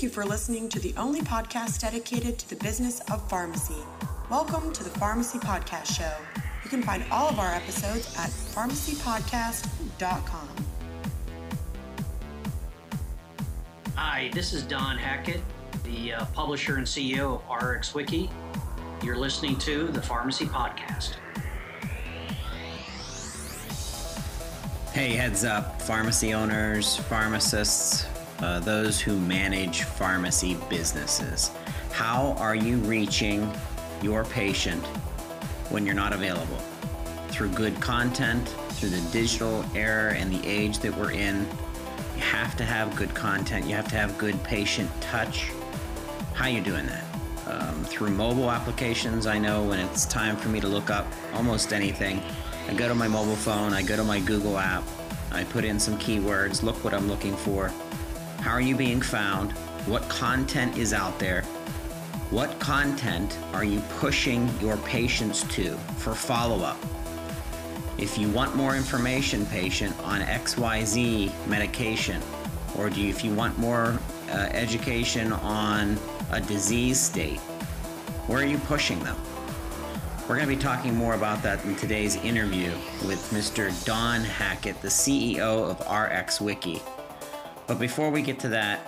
Thank you for listening to the only podcast dedicated to the business of pharmacy. Welcome to the Pharmacy Podcast Show. You can find all of our episodes at pharmacypodcast.com. Hi, this is Don Hackett, the uh, publisher and CEO of RxWiki. You're listening to the Pharmacy Podcast. Hey, heads up, pharmacy owners, pharmacists, uh, those who manage pharmacy businesses. How are you reaching your patient when you're not available? Through good content, through the digital era and the age that we're in, you have to have good content. You have to have good patient touch. How are you doing that? Um, through mobile applications, I know when it's time for me to look up almost anything, I go to my mobile phone, I go to my Google app, I put in some keywords, look what I'm looking for. How are you being found? What content is out there? What content are you pushing your patients to for follow up? If you want more information, patient, on XYZ medication, or do you, if you want more uh, education on a disease state, where are you pushing them? We're going to be talking more about that in today's interview with Mr. Don Hackett, the CEO of RxWiki. But before we get to that,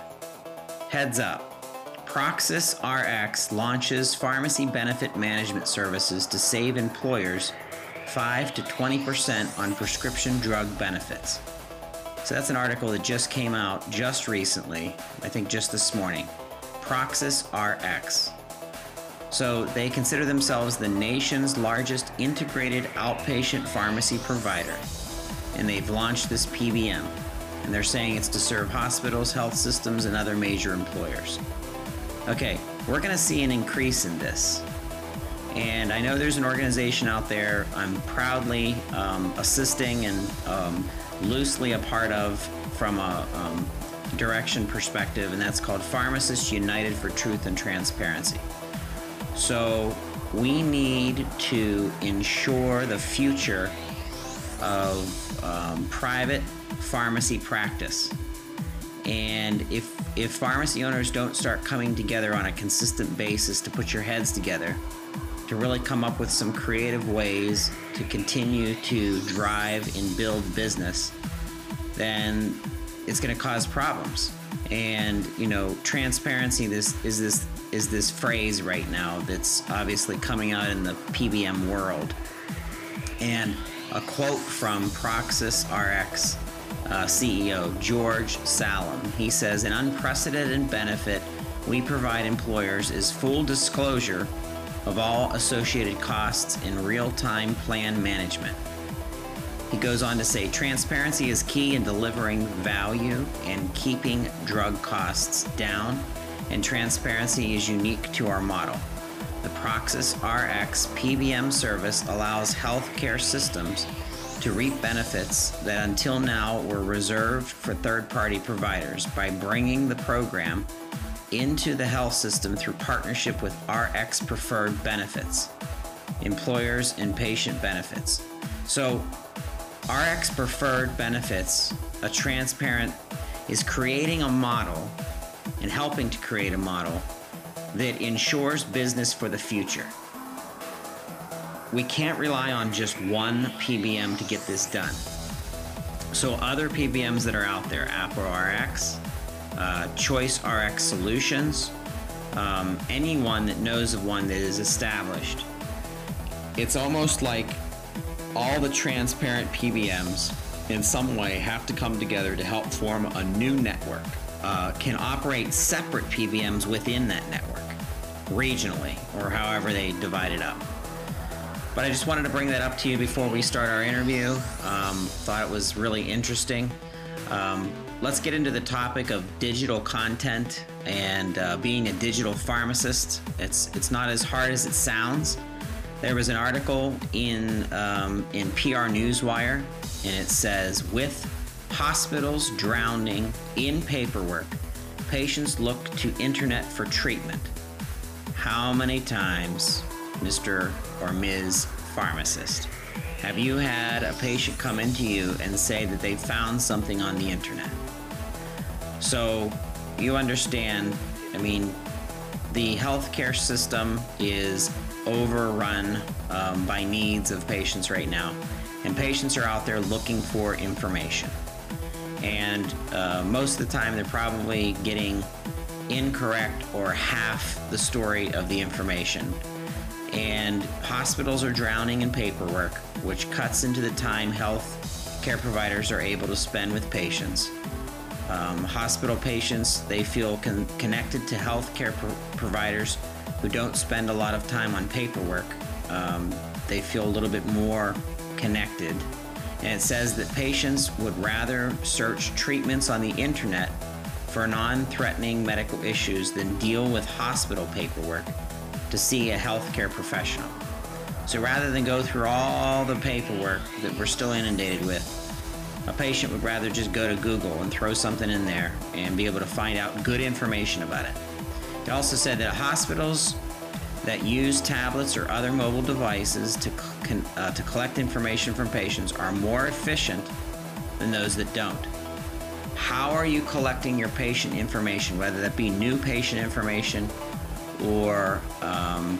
heads up. Proxis RX launches pharmacy benefit management services to save employers 5 to 20% on prescription drug benefits. So that's an article that just came out just recently, I think just this morning. Proxis RX. So they consider themselves the nation's largest integrated outpatient pharmacy provider. And they've launched this PBM. And they're saying it's to serve hospitals, health systems, and other major employers. Okay, we're going to see an increase in this. And I know there's an organization out there I'm proudly um, assisting and um, loosely a part of from a um, direction perspective, and that's called Pharmacists United for Truth and Transparency. So we need to ensure the future of um, private pharmacy practice. And if if pharmacy owners don't start coming together on a consistent basis to put your heads together, to really come up with some creative ways to continue to drive and build business, then it's going to cause problems. And you know, transparency this is this is this phrase right now that's obviously coming out in the PBM world. And a quote from Proxis RX uh, CEO George Salem. He says, An unprecedented benefit we provide employers is full disclosure of all associated costs in real time plan management. He goes on to say transparency is key in delivering value and keeping drug costs down, and transparency is unique to our model. The Proxis RX PBM service allows healthcare systems to reap benefits that until now were reserved for third party providers by bringing the program into the health system through partnership with RX preferred benefits, employers, and patient benefits. So, RX preferred benefits, a transparent, is creating a model and helping to create a model that ensures business for the future we can't rely on just one PBM to get this done. So other PBMs that are out there, Apple RX, uh, Choice RX Solutions, um, anyone that knows of one that is established, it's almost like all the transparent PBMs in some way have to come together to help form a new network. Uh, can operate separate PBMs within that network, regionally, or however they divide it up. But I just wanted to bring that up to you before we start our interview. Um, thought it was really interesting. Um, let's get into the topic of digital content and uh, being a digital pharmacist. It's it's not as hard as it sounds. There was an article in um, in PR Newswire, and it says with hospitals drowning in paperwork, patients look to internet for treatment. How many times Mr. or Ms. Pharmacist. Have you had a patient come into you and say that they found something on the internet? So, you understand, I mean, the healthcare system is overrun um, by needs of patients right now, and patients are out there looking for information. And uh, most of the time, they're probably getting incorrect or half the story of the information. And hospitals are drowning in paperwork, which cuts into the time health care providers are able to spend with patients. Um, hospital patients, they feel con- connected to healthcare pro- providers who don't spend a lot of time on paperwork. Um, they feel a little bit more connected. And it says that patients would rather search treatments on the internet for non threatening medical issues than deal with hospital paperwork to see a healthcare professional. So rather than go through all the paperwork that we're still inundated with, a patient would rather just go to Google and throw something in there and be able to find out good information about it. It also said that hospitals that use tablets or other mobile devices to, uh, to collect information from patients are more efficient than those that don't. How are you collecting your patient information, whether that be new patient information or um,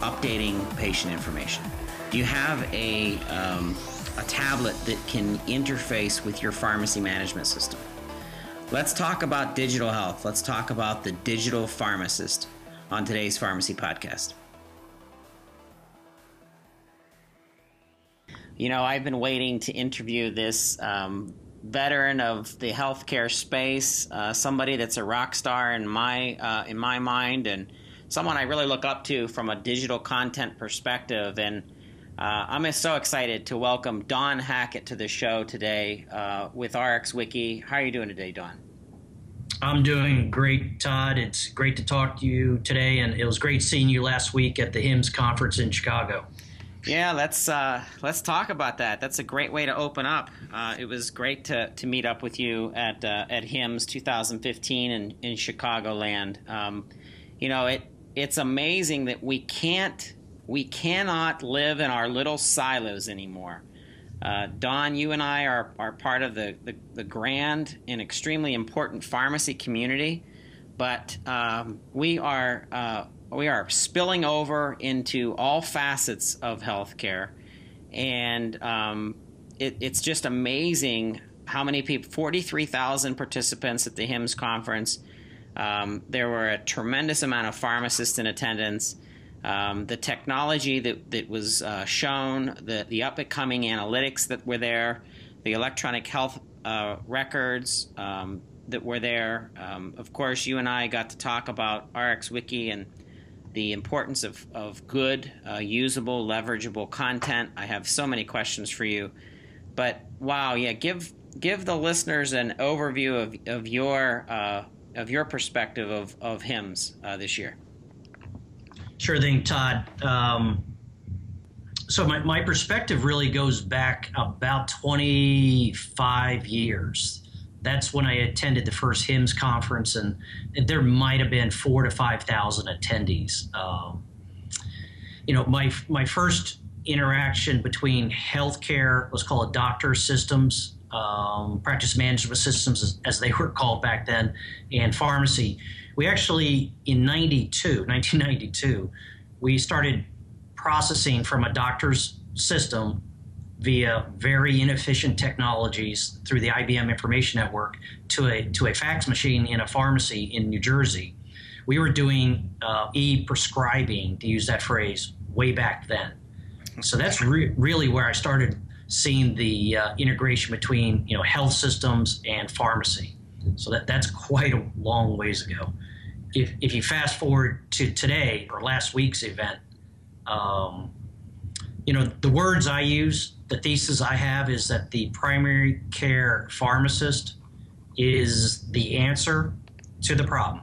updating patient information? Do you have a um, a tablet that can interface with your pharmacy management system. Let's talk about digital health. Let's talk about the digital pharmacist on today's Pharmacy Podcast. You know, I've been waiting to interview this um, veteran of the healthcare space, uh, somebody that's a rock star in my uh, in my mind, and someone I really look up to from a digital content perspective. And uh, I'm so excited to welcome Don Hackett to the show today uh, with RxWiki. How are you doing today, Don? I'm doing great, Todd. It's great to talk to you today, and it was great seeing you last week at the HIMSS conference in Chicago. Yeah, let's uh, let's talk about that. That's a great way to open up. Uh, it was great to, to meet up with you at uh, at HIMSS 2015 in in Chicagoland. Um, you know, it it's amazing that we can't we cannot live in our little silos anymore. Uh, Don, you and I are, are part of the, the, the grand and extremely important pharmacy community, but um, we are uh, we are spilling over into all facets of healthcare, and um, it, it's just amazing how many people 43,000 participants at the HIMSS conference. Um, there were a tremendous amount of pharmacists in attendance um, the technology that, that was uh, shown, the, the up and coming analytics that were there, the electronic health uh, records um, that were there. Um, of course, you and I got to talk about RxWiki and the importance of, of good, uh, usable, leverageable content. I have so many questions for you. But wow, yeah, give give the listeners an overview of, of your uh, of your perspective of, of HIMSS uh, this year. Sure thing, Todd. Um, so my, my perspective really goes back about 25 years. That's when I attended the first HIMSS conference, and there might have been four to 5,000 attendees. Um, you know, my, my first interaction between healthcare, let's call it doctor systems, um, practice management systems, as, as, they were called back then, and pharmacy we actually, in 92, 1992, we started processing from a doctor's system via very inefficient technologies through the IBM Information Network to a, to a fax machine in a pharmacy in New Jersey. We were doing uh, e prescribing, to use that phrase, way back then. So that's re- really where I started seeing the uh, integration between you know health systems and pharmacy. So that, that's quite a long ways ago if, if you fast forward to today or last week's event, um, you know, the words I use, the thesis I have is that the primary care pharmacist is the answer to the problem.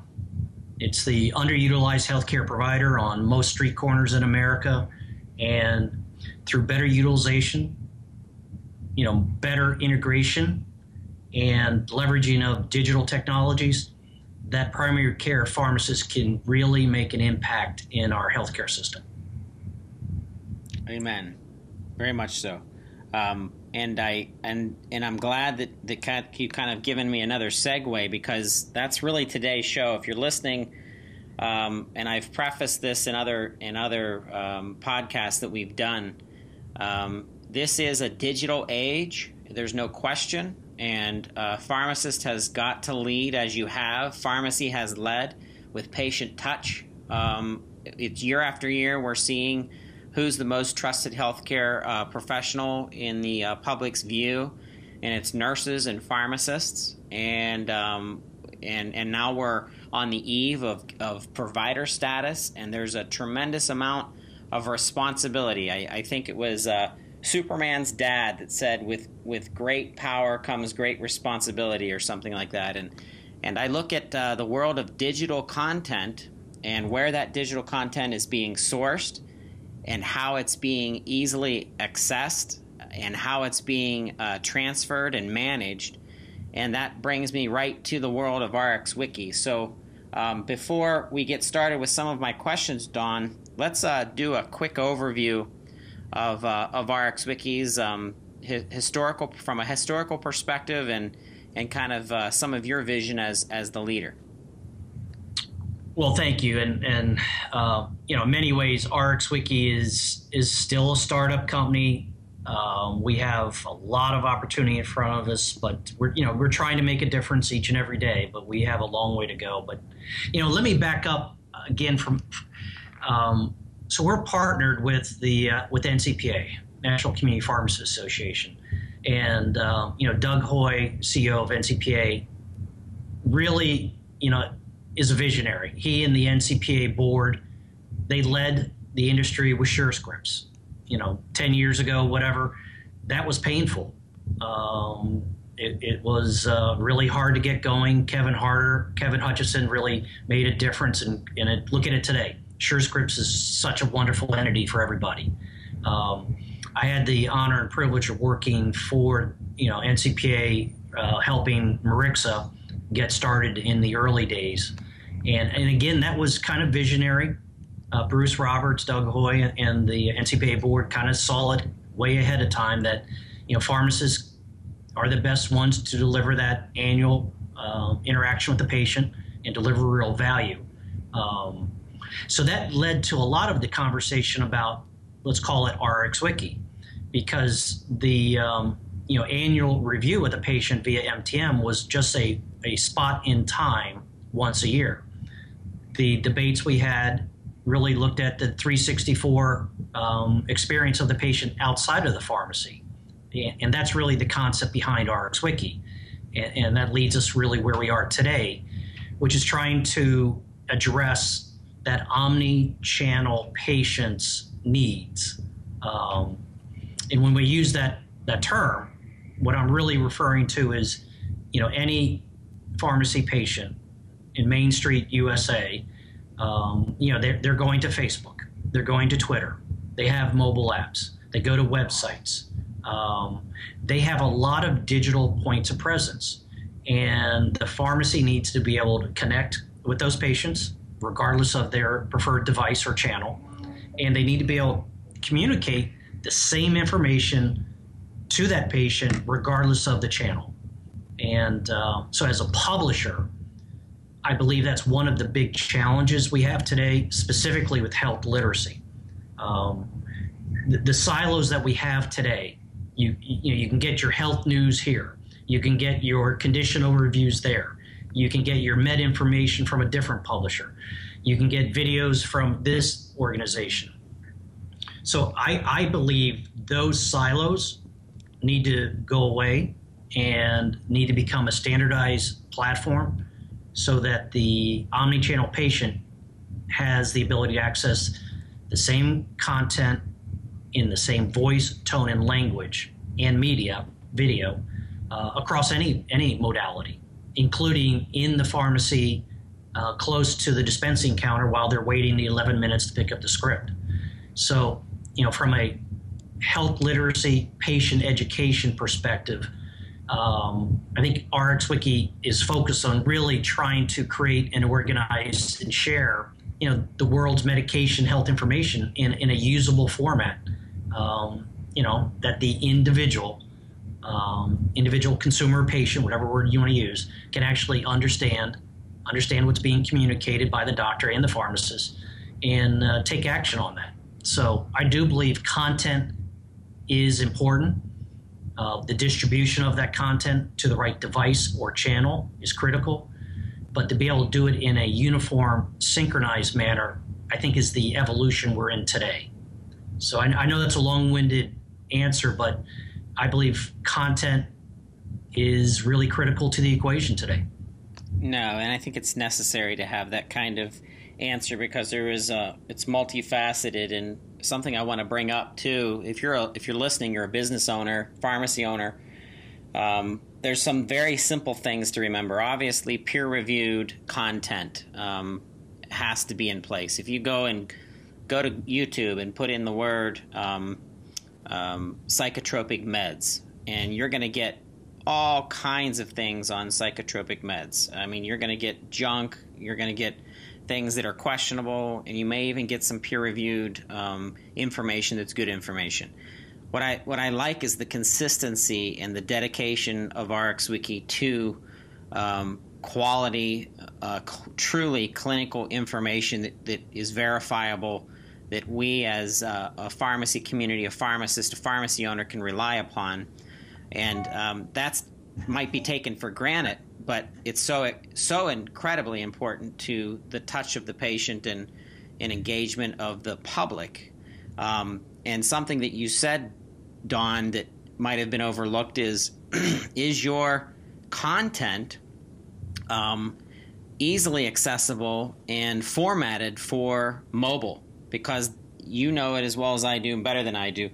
It's the underutilized healthcare provider on most street corners in America. And through better utilization, you know, better integration and leveraging of digital technologies, that primary care pharmacist can really make an impact in our healthcare system. Amen. Very much so. Um, and I and and I'm glad that that you kind of given me another segue because that's really today's show. If you're listening, um, and I've prefaced this in other in other um, podcasts that we've done. Um, this is a digital age. There's no question, and uh, pharmacist has got to lead as you have. Pharmacy has led with patient touch. Um, it's year after year we're seeing who's the most trusted healthcare uh, professional in the uh, public's view, and it's nurses and pharmacists. And um, and and now we're on the eve of, of provider status, and there's a tremendous amount of responsibility. I, I think it was uh, Superman's dad that said, "With with great power comes great responsibility," or something like that. And and I look at uh, the world of digital content and where that digital content is being sourced and how it's being easily accessed and how it's being uh, transferred and managed. And that brings me right to the world of RxWiki. So um, before we get started with some of my questions, Don, let's uh, do a quick overview of, uh, of RxWiki's um, hi- historical from a historical perspective and and kind of uh, some of your vision as as the leader. Well, thank you, and and uh, you know, in many ways, RxWiki is is still a startup company. Um, we have a lot of opportunity in front of us, but we're you know we're trying to make a difference each and every day. But we have a long way to go. But you know, let me back up again from. Um, so we're partnered with the uh, with NCPA, National Community Pharmacists Association, and uh, you know Doug Hoey, CEO of NCPA, really you know is a visionary. He and the NCPA board, they led the industry with Surescripts. You know, 10 years ago, whatever, that was painful. Um, it, it, was uh, really hard to get going. Kevin Harder, Kevin Hutchinson really made a difference in, in it. Look at it today. Surescripts is such a wonderful entity for everybody. Um, I had the honor and privilege of working for, you know, NCPA, uh, helping Mirixa get started in the early days. And, and again, that was kind of visionary. Uh, Bruce Roberts, Doug Hoey, and the NCPA board kind of saw it way ahead of time that you know pharmacists are the best ones to deliver that annual uh, interaction with the patient and deliver real value. Um, so that led to a lot of the conversation about let's call it RxWiki, because the um, you know annual review of the patient via MTM was just a, a spot in time once a year the debates we had really looked at the 364 um, experience of the patient outside of the pharmacy. And that's really the concept behind RxWiki. And, and that leads us really where we are today, which is trying to address that omni channel patient's needs. Um, and when we use that, that term, what I'm really referring to is, you know, any pharmacy patient in Main Street, USA, um, you know, they're, they're going to Facebook, they're going to Twitter, they have mobile apps, they go to websites. Um, they have a lot of digital points of presence, and the pharmacy needs to be able to connect with those patients, regardless of their preferred device or channel, and they need to be able to communicate the same information to that patient, regardless of the channel. And uh, so, as a publisher, I believe that's one of the big challenges we have today, specifically with health literacy. Um, the, the, silos that we have today, you, you, you can get your health news here, you can get your condition overviews there, you can get your med information from a different publisher, you can get videos from this organization. So I, I believe those silos need to go away and need to become a standardized platform so that the omni-channel patient has the ability to access the same content in the same voice, tone, and language and media, video, uh, across any any modality, including in the pharmacy, uh, close to the dispensing counter while they're waiting the 11 minutes to pick up the script. So, you know, from a health literacy, patient education perspective, um, I think RxWiki is focused on really trying to create and organize and share, you know, the world's medication health information in, in a usable format. Um, you know, that the individual, um, individual consumer, patient, whatever word you want to use, can actually understand, understand what's being communicated by the doctor and the pharmacist, and uh, take action on that. So I do believe content is important. Uh, the distribution of that content to the right device or channel is critical. But to be able to do it in a uniform, synchronized manner, I think is the evolution we're in today. So I, I know that's a long winded answer, but I believe content is really critical to the equation today. No, and I think it's necessary to have that kind of answer because there is a it's multifaceted and something I want to bring up too. If you're a, if you're listening, you're a business owner, pharmacy owner. Um, there's some very simple things to remember. Obviously, peer-reviewed content um, has to be in place. If you go and go to YouTube and put in the word um, um psychotropic meds, and you're going to get all kinds of things on psychotropic meds. I mean, you're going to get junk. You're going to get things that are questionable, and you may even get some peer-reviewed um, information that's good information. What I what I like is the consistency and the dedication of RxWiki to um, quality, uh, cl- truly clinical information that, that is verifiable, that we as a, a pharmacy community, a pharmacist, a pharmacy owner can rely upon, and um, that's might be taken for granted but it's so so incredibly important to the touch of the patient and, and engagement of the public. Um, and something that you said, Don, that might have been overlooked is is your content um, easily accessible and formatted for mobile because you know it as well as I do and better than I do.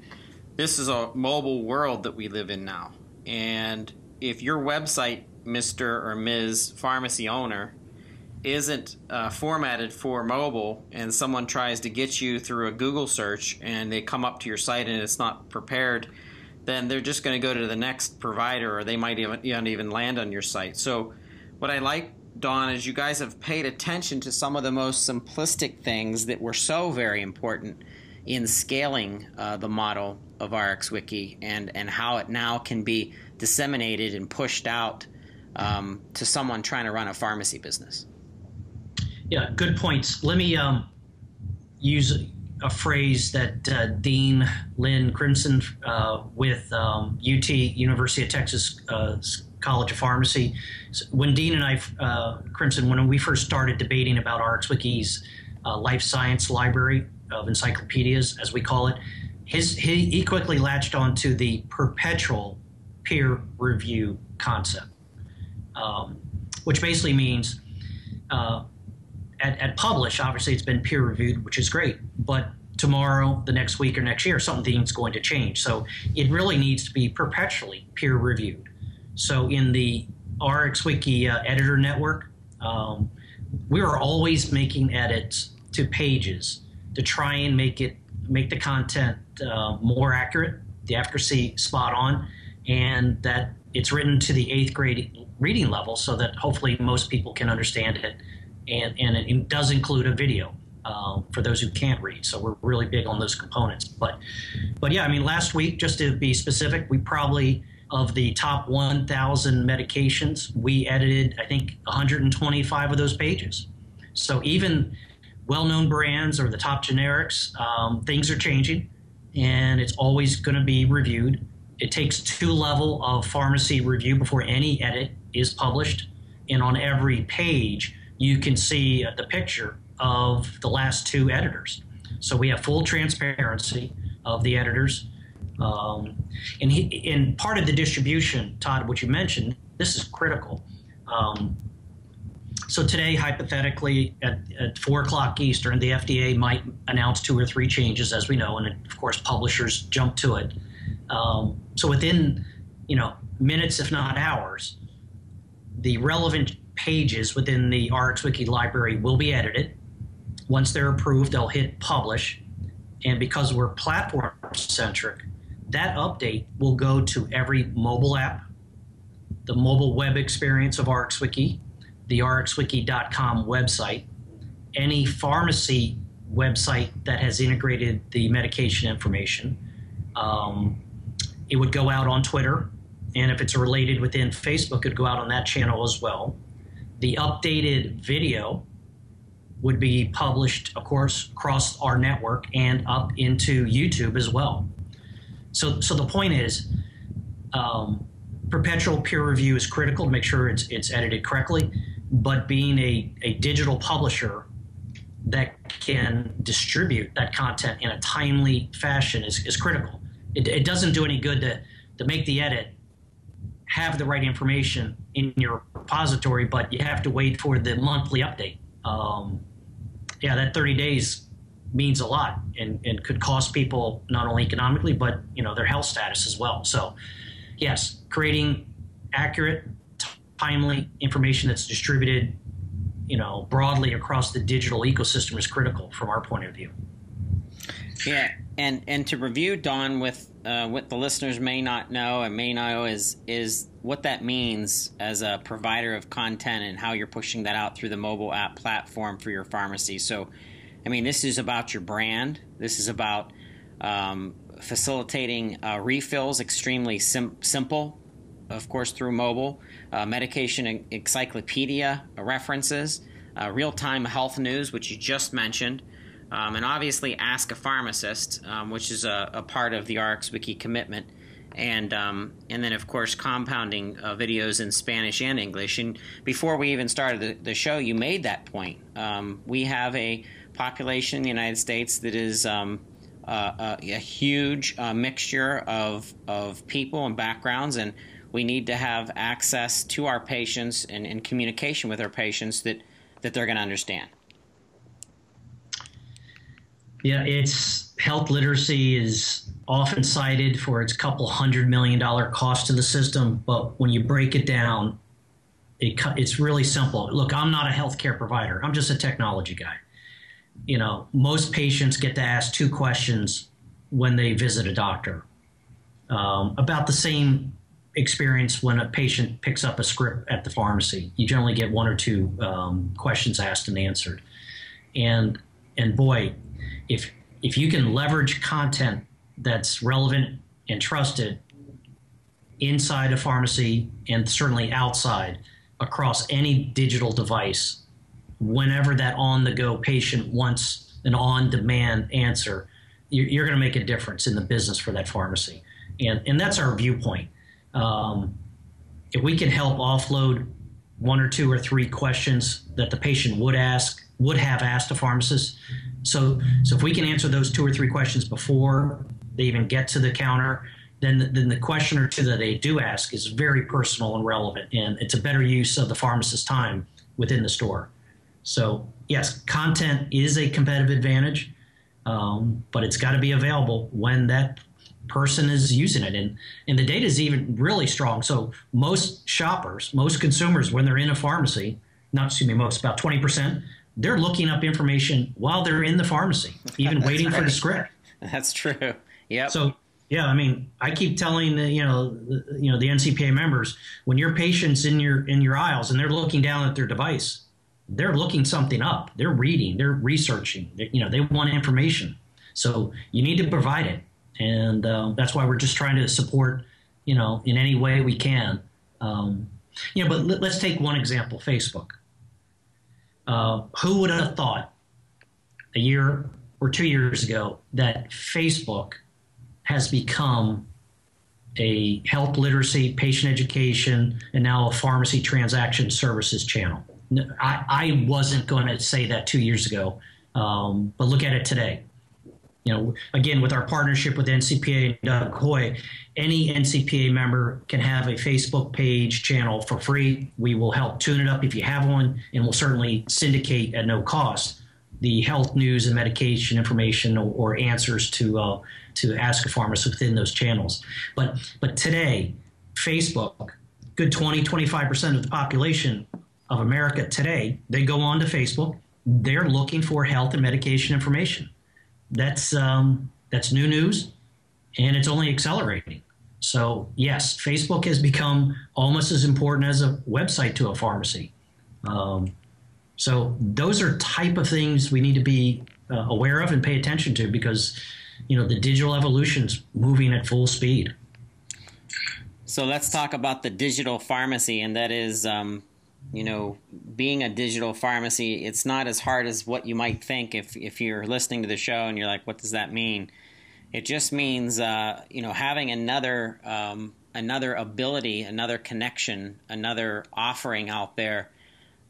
This is a mobile world that we live in now. And if your website Mr. or Ms. pharmacy owner isn't uh, formatted for mobile and someone tries to get you through a Google search and they come up to your site and it's not prepared, then they're just going to go to the next provider or they might even, even land on your site. So, what I like, Don, is you guys have paid attention to some of the most simplistic things that were so very important in scaling uh, the model of RxWiki and, and how it now can be disseminated and pushed out um, to someone trying to run a pharmacy business. Yeah, good points. Let me um, use a phrase that uh, Dean Lynn Crismon uh, with um, UT University of Texas uh, College of Pharmacy. When Dean and I, uh, Crismon, when we first started debating about RxWiki's uh, life science library of encyclopedias, as we call it, his he, he quickly latched onto the perpetual peer review concept um, which basically means uh, at, at publish, obviously it's been peer reviewed, which is great, but tomorrow, the next week, or next year, something's going to change. So it really needs to be perpetually peer reviewed. So in the RxWiki uh, editor network, um, we are always making edits to pages to try and make it make the content uh, more accurate, the accuracy spot on, and that it's written to the eighth grade reading level so that hopefully most people can understand it. And, and it does include a video uh, for those who can't read. So we're really big on those components. But, but yeah, I mean, last week, just to be specific, we probably of the top 1,000 medications, we edited I think 125 of those pages. So even well-known brands or the top generics, um, things are changing, and it's always going to be reviewed. It takes two level of pharmacy review before any edit is published, and on every page you can see the picture of the last two editors. So we have full transparency of the editors. Um, and, he, in part of the distribution, Todd, what you mentioned, this is critical. Um, so today, hypothetically, at, at, four o'clock Eastern, the FDA might announce two or three changes, as we know, and of course, publishers jump to it. Um, so within, you know, minutes, if not hours, the relevant pages within the RxWiki library will be edited. Once they're approved, they'll hit publish. And because we're platform centric, that update will go to every mobile app, the mobile web experience of RxWiki, the rxwiki.com website, any pharmacy website that has integrated the medication information, Um, it would go out on Twitter, and if it's related within Facebook, it'd go out on that channel as well. The updated video would be published, of course, across our network and up into YouTube as well. So, so the point is, um, perpetual peer review is critical to make sure it's it's edited correctly. But being a, a digital publisher that can distribute that content in a timely fashion is, is critical. It, it doesn't do any good to, to make the edit, have the right information in your repository, but you have to wait for the monthly update. Um, yeah, that 30 days means a lot and, and could cost people not only economically, but you know their health status as well. So, yes, creating accurate, timely information that's distributed you know broadly across the digital ecosystem is critical from our point of view. Yeah, and and to review Don with uh, what the listeners may not know and may know is is what that means as a provider of content and how you're pushing that out through the mobile app platform for your pharmacy. So, I mean, this is about your brand. This is about um, facilitating uh, refills, extremely sim- simple, of course, through mobile uh, medication encyclopedia references, uh, real time health news, which you just mentioned, um, and obviously Ask a Pharmacist, um, which is a, a, part of the RxWiki commitment. And, um, and then, of course, compounding uh, videos in Spanish and English. And before we even started the, the show, you made that point. Um, we have a population in the United States that is uh, a, a, huge uh, mixture of, of people and backgrounds. And we need to have access to our patients and, and communication with our patients that, that they're going to understand. Yeah, it's health literacy is often cited for its couple hundred million dollar cost to the system, but when you break it down, it, it's really simple. Look, I'm not a healthcare provider. I'm just a technology guy. You know, most patients get to ask two questions when they visit a doctor um, about the same experience when a patient picks up a script at the pharmacy. You generally get one or two um, questions asked and answered, and and boy, if if you can leverage content that's relevant and trusted inside a pharmacy and certainly outside across any digital device, whenever that on the go patient wants an on demand answer, you're, going to make a difference in the business for that pharmacy. And, and that's our viewpoint. Um, if we can help offload one or two or three questions that the patient would ask, would have asked a pharmacist. So, so if we can answer those two or three questions before they even get to the counter, then, then the question or two that they do ask is very personal and relevant, and it's a better use of the pharmacist's time within the store. So, yes, content is a competitive advantage, um, but it's got to be available when that person is using it. And, and the data is even really strong. So most shoppers, most consumers, when they're in a pharmacy, not excuse me, most about 20%, they're looking up information while they're in the pharmacy, even waiting right. for the script. That's true. Yeah. So yeah, I mean, I keep telling the, you know, you know, the NCPA members when your patient's in your in your aisles and they're looking down at their device, they're looking something up. They're reading. They're researching. They, you know, they want information. So you need to provide it and uh, that's why we're just trying to support, you know, in any way we can. Um, you know, but let, us take one example: Facebook. Uh, who would have thought a year or two years ago that Facebook has become a health literacy, patient education, and now a pharmacy transaction services channel? I, I wasn't going to say that two years ago, um, but look at it today you know, again, with our partnership with NCPA and Doug Hoey, any NCPA member can have a Facebook page channel for free. We will help tune it up if you have one, and we'll certainly syndicate at no cost the health news and medication information or, or answers to uh, to ask a pharmacist within those channels. But but today, Facebook, good 20, 25% of the population of America today, they go on to Facebook. They're looking for health and medication information that's um, that's new news, and it's only accelerating. So yes, Facebook has become almost as important as a website to a pharmacy. Um, so those are type of things we need to be uh, aware of and pay attention to because you know the digital evolution's moving at full speed. So let's talk about the digital pharmacy, and that is, um, you know, being a digital pharmacy. It's not as hard as what you might think if if you're listening to the show and you're like, what does that mean? It just means, uh, you know, having another um, another ability, another connection, another offering out there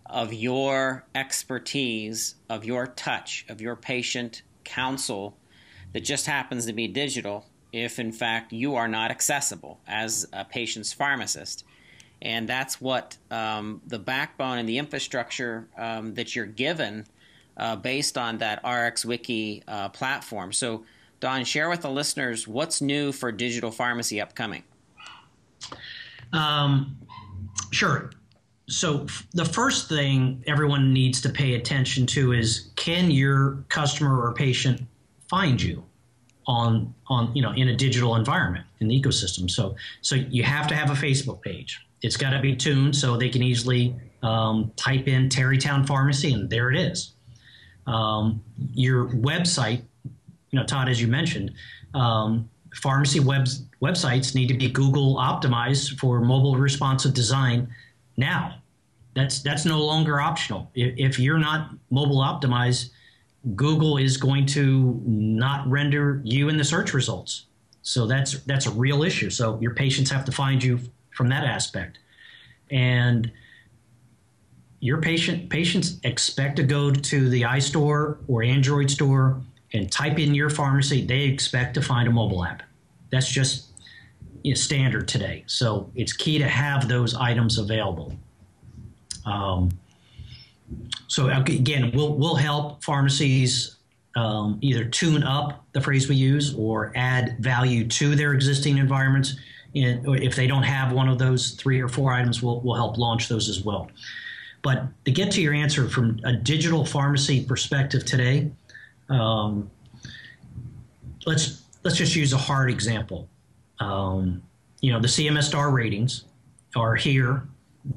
of your expertise, of your touch, of your patient counsel that just happens to be digital if in fact you are not accessible as a patient's pharmacist. And that's what um, the backbone and the infrastructure um, that you're given uh, based on that RxWiki uh, platform. So, Don, share with the listeners what's new for digital pharmacy upcoming. Um, sure. So the first thing everyone needs to pay attention to is can your customer or patient find you on on you know in a digital environment in the ecosystem. So so you have to have a Facebook page. It's got to be tuned so they can easily um, type in Terrytown Pharmacy and there it is. Um, your website, you know, Todd, as you mentioned, um, pharmacy webs, websites need to be Google optimized for mobile responsive design now. That's that's no longer optional. If, if you're not mobile optimized, Google is going to not render you in the search results. So that's that's a real issue. So your patients have to find you from that aspect, and your patient patients expect to go to the iStore or Android store and type in your pharmacy. They expect to find a mobile app. That's just you know, standard today. So it's key to have those items available. Um, so again, we'll we'll help pharmacies um, either tune up the phrase we use or add value to their existing environments. And if they don't have one of those three or four items, we'll, we'll help launch those as well. But to get to your answer from a digital pharmacy perspective today, um, let's let's just use a hard example. Um, you know, the CMS star ratings are here;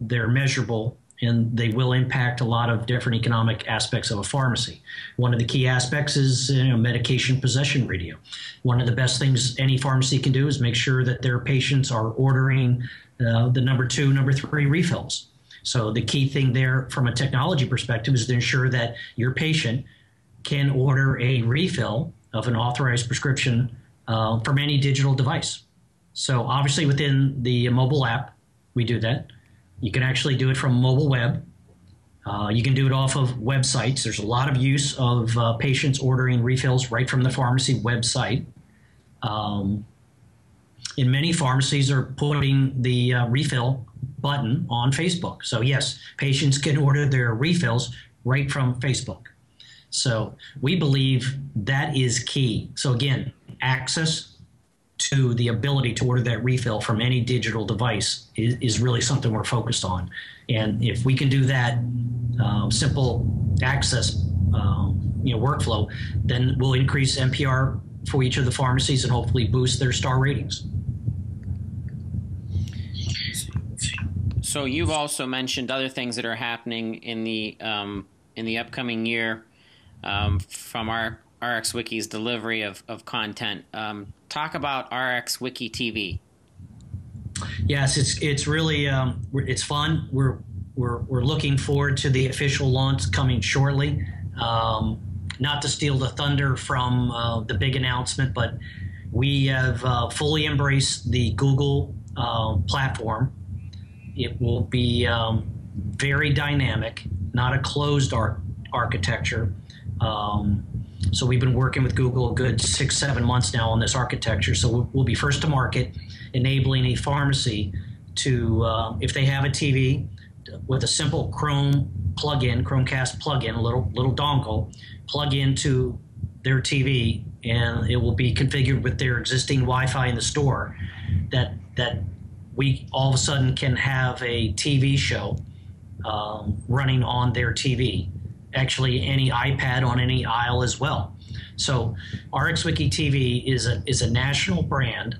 they're measurable, and they will impact a lot of different economic aspects of a pharmacy. One of the key aspects is you know, medication possession ratio. One of the best things any pharmacy can do is make sure that their patients are ordering uh, the number two, number three refills. So the key thing there from a technology perspective is to ensure that your patient can order a refill of an authorized prescription uh, from any digital device. So obviously within the mobile app, we do that. You can actually do it from mobile web. Uh, you can do it off of websites. There's a lot of use of uh, patients ordering refills right from the pharmacy website. Um, in many pharmacies are putting the uh, refill button on Facebook. So yes, patients can order their refills right from Facebook. So we believe that is key. So again, access to the ability to order that refill from any digital device is, is really something we're focused on. And if we can do that um, simple access um, you know, workflow, then we'll increase MPR for each of the pharmacies and hopefully boost their star ratings. So you've also mentioned other things that are happening in the um, in the upcoming year um, from our RxWiki's delivery of, of content. Um, talk about RX Wiki TV. Yes, it's it's really um, it's fun. We're we're we're looking forward to the official launch coming shortly. Um, not to steal the thunder from uh, the big announcement, but we have uh, fully embraced the Google uh, platform. It will be um, very dynamic, not a closed ar- architecture. Um, so we've been working with Google a good six, seven months now on this architecture. So we'll, be first to market, enabling a pharmacy to, uh, if they have a TV, with a simple Chrome plug-in, Chromecast plug-in, a little little dongle, plug into their TV, and it will be configured with their existing Wi-Fi in the store. That that we all of a sudden can have a TV show um, running on their TV actually any iPad on any aisle as well. So RxWiki TV is a is a national brand,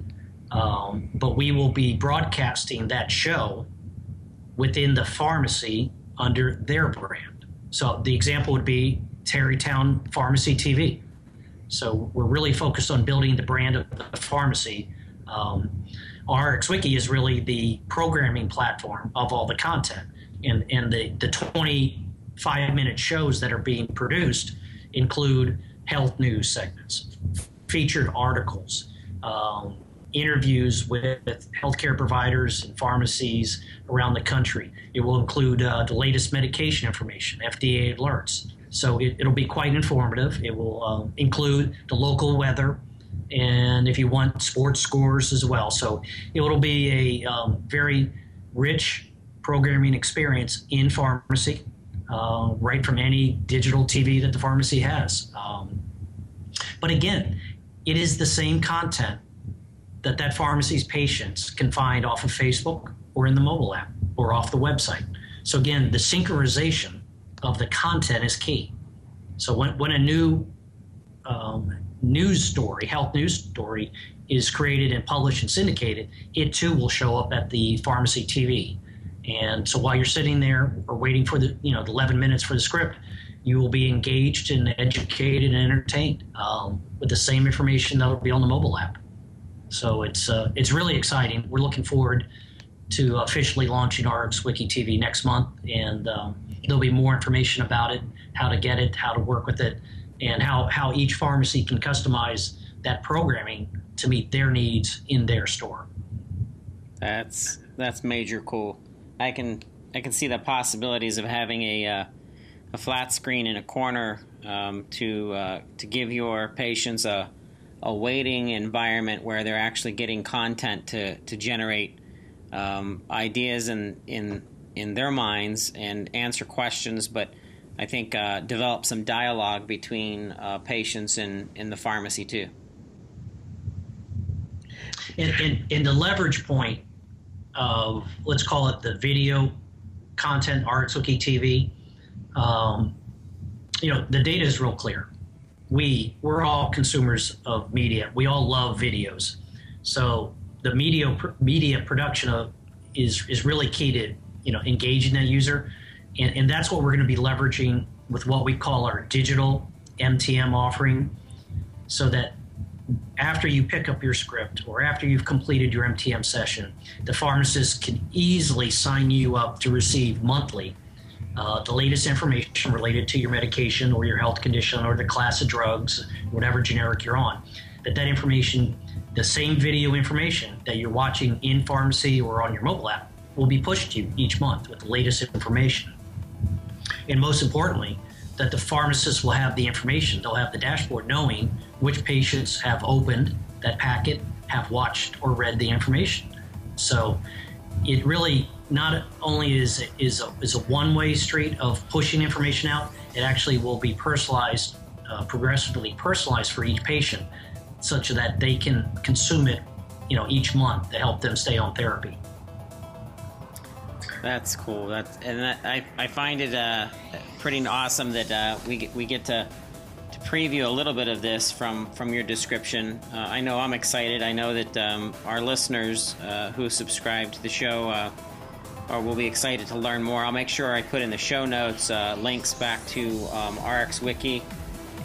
um, but we will be broadcasting that show within the pharmacy under their brand. So the example would be Terrytown Pharmacy TV. So we're really focused on building the brand of the pharmacy. Um, RxWiki is really the programming platform of all the content. And, and the, the 25 minute shows that are being produced include health news segments, featured articles, um, interviews with healthcare providers and pharmacies around the country. It will include uh, the latest medication information, FDA alerts. So it, will be quite informative. It will uh, include the local weather, and if you want sports scores as well. So it will be a um, very rich programming experience in pharmacy, uh, right from any digital TV that the pharmacy has. Um, but again, it is the same content that that pharmacy's patients can find off of Facebook or in the mobile app or off the website. So again, the synchronization of the content is key. So when, when a new um, news story, health news story, is created and published and syndicated, it too will show up at the pharmacy TV. And so while you're sitting there or waiting for the you know the 11 minutes for the script, you will be engaged and educated and entertained um, with the same information that will be on the mobile app. So it's uh, it's really exciting. We're looking forward to officially launching RxWiki TV next month, and um, there'll be more information about it, how to get it, how to work with it, and how how each pharmacy can customize that programming to meet their needs in their store. That's that's major cool. I can I can see the possibilities of having a uh, a flat screen in a corner um, to uh, to give your patients a a waiting environment where they're actually getting content to, to generate um, ideas in, in, in their minds and answer questions, but I think uh, develop some dialogue between uh, patients and, in the pharmacy too. In, in, in the leverage point of, let's call it the video content, arts RxWiki TV, um, you know, the data is real clear. We we're all consumers of media. We all love videos, so the media media production of is is really key to you know engaging that user, and, and that's what we're going to be leveraging with what we call our digital MTM offering, so that after you pick up your script or after you've completed your MTM session, the pharmacist can easily sign you up to receive monthly uh, the latest information related to your medication or your health condition or the class of drugs, whatever generic you're on. That that information, the same video information that you're watching in pharmacy or on your mobile app, will be pushed to you each month with the latest information. And most importantly, that the pharmacist will have the information. They'll have the dashboard knowing which patients have opened that packet, have watched or read the information. So it really not only is is a, is a one way street of pushing information out, it actually will be personalized, uh, progressively personalized for each patient, such that they can consume it, you know, each month to help them stay on therapy. That's cool. That's and that, I I find it uh, pretty awesome that uh, we get, we get to to preview a little bit of this from from your description. Uh, I know I'm excited. I know that um, our listeners uh, who subscribe to the show uh, or will be excited to learn more. I'll make sure I put in the show notes uh, links back to um, RxWiki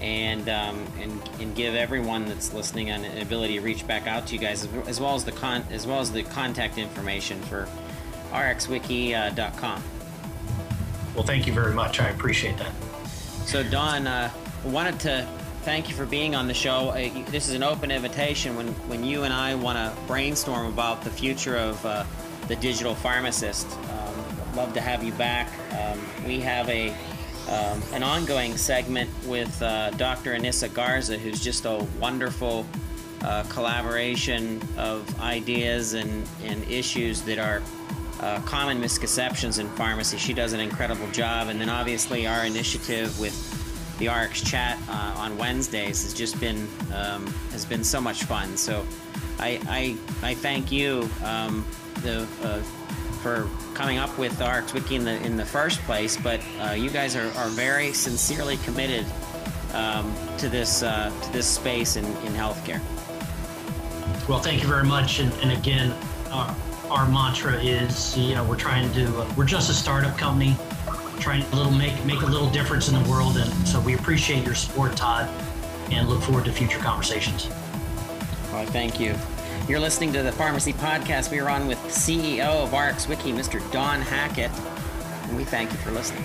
and, um, and and give everyone that's listening an, an, ability to reach back out to you guys as well as the con as well as the contact information for rxwiki.com. Well, thank you very much. I appreciate that. So, Don, uh, wanted to thank you for being on the show. Uh, this is an open invitation when when you and I want to brainstorm about the future of uh, the digital pharmacist. Um, love to have you back. Um, we have a um, an ongoing segment with uh, Dr. Anissa Garza, who's just a wonderful uh, collaboration of ideas and, and issues that are uh, common misconceptions in pharmacy. She does an incredible job. And then obviously our initiative with the RX chat uh, on Wednesdays has just been um, has been so much fun. So I I, I thank you um, the uh, for coming up with RxWiki in the in the first place, but uh, you guys are, are very sincerely committed um, to this uh, to this space in, in healthcare. Well, thank you very much, and, and again, our mantra is, you know, we're trying to, uh, we're just a startup company, trying to little make make a little difference in the world, and so we appreciate your support, Todd, and look forward to future conversations. All right, thank you. You're listening to the Pharmacy Podcast. We are on with CEO of RxWiki, Mr. Don Hackett, and we thank you for listening.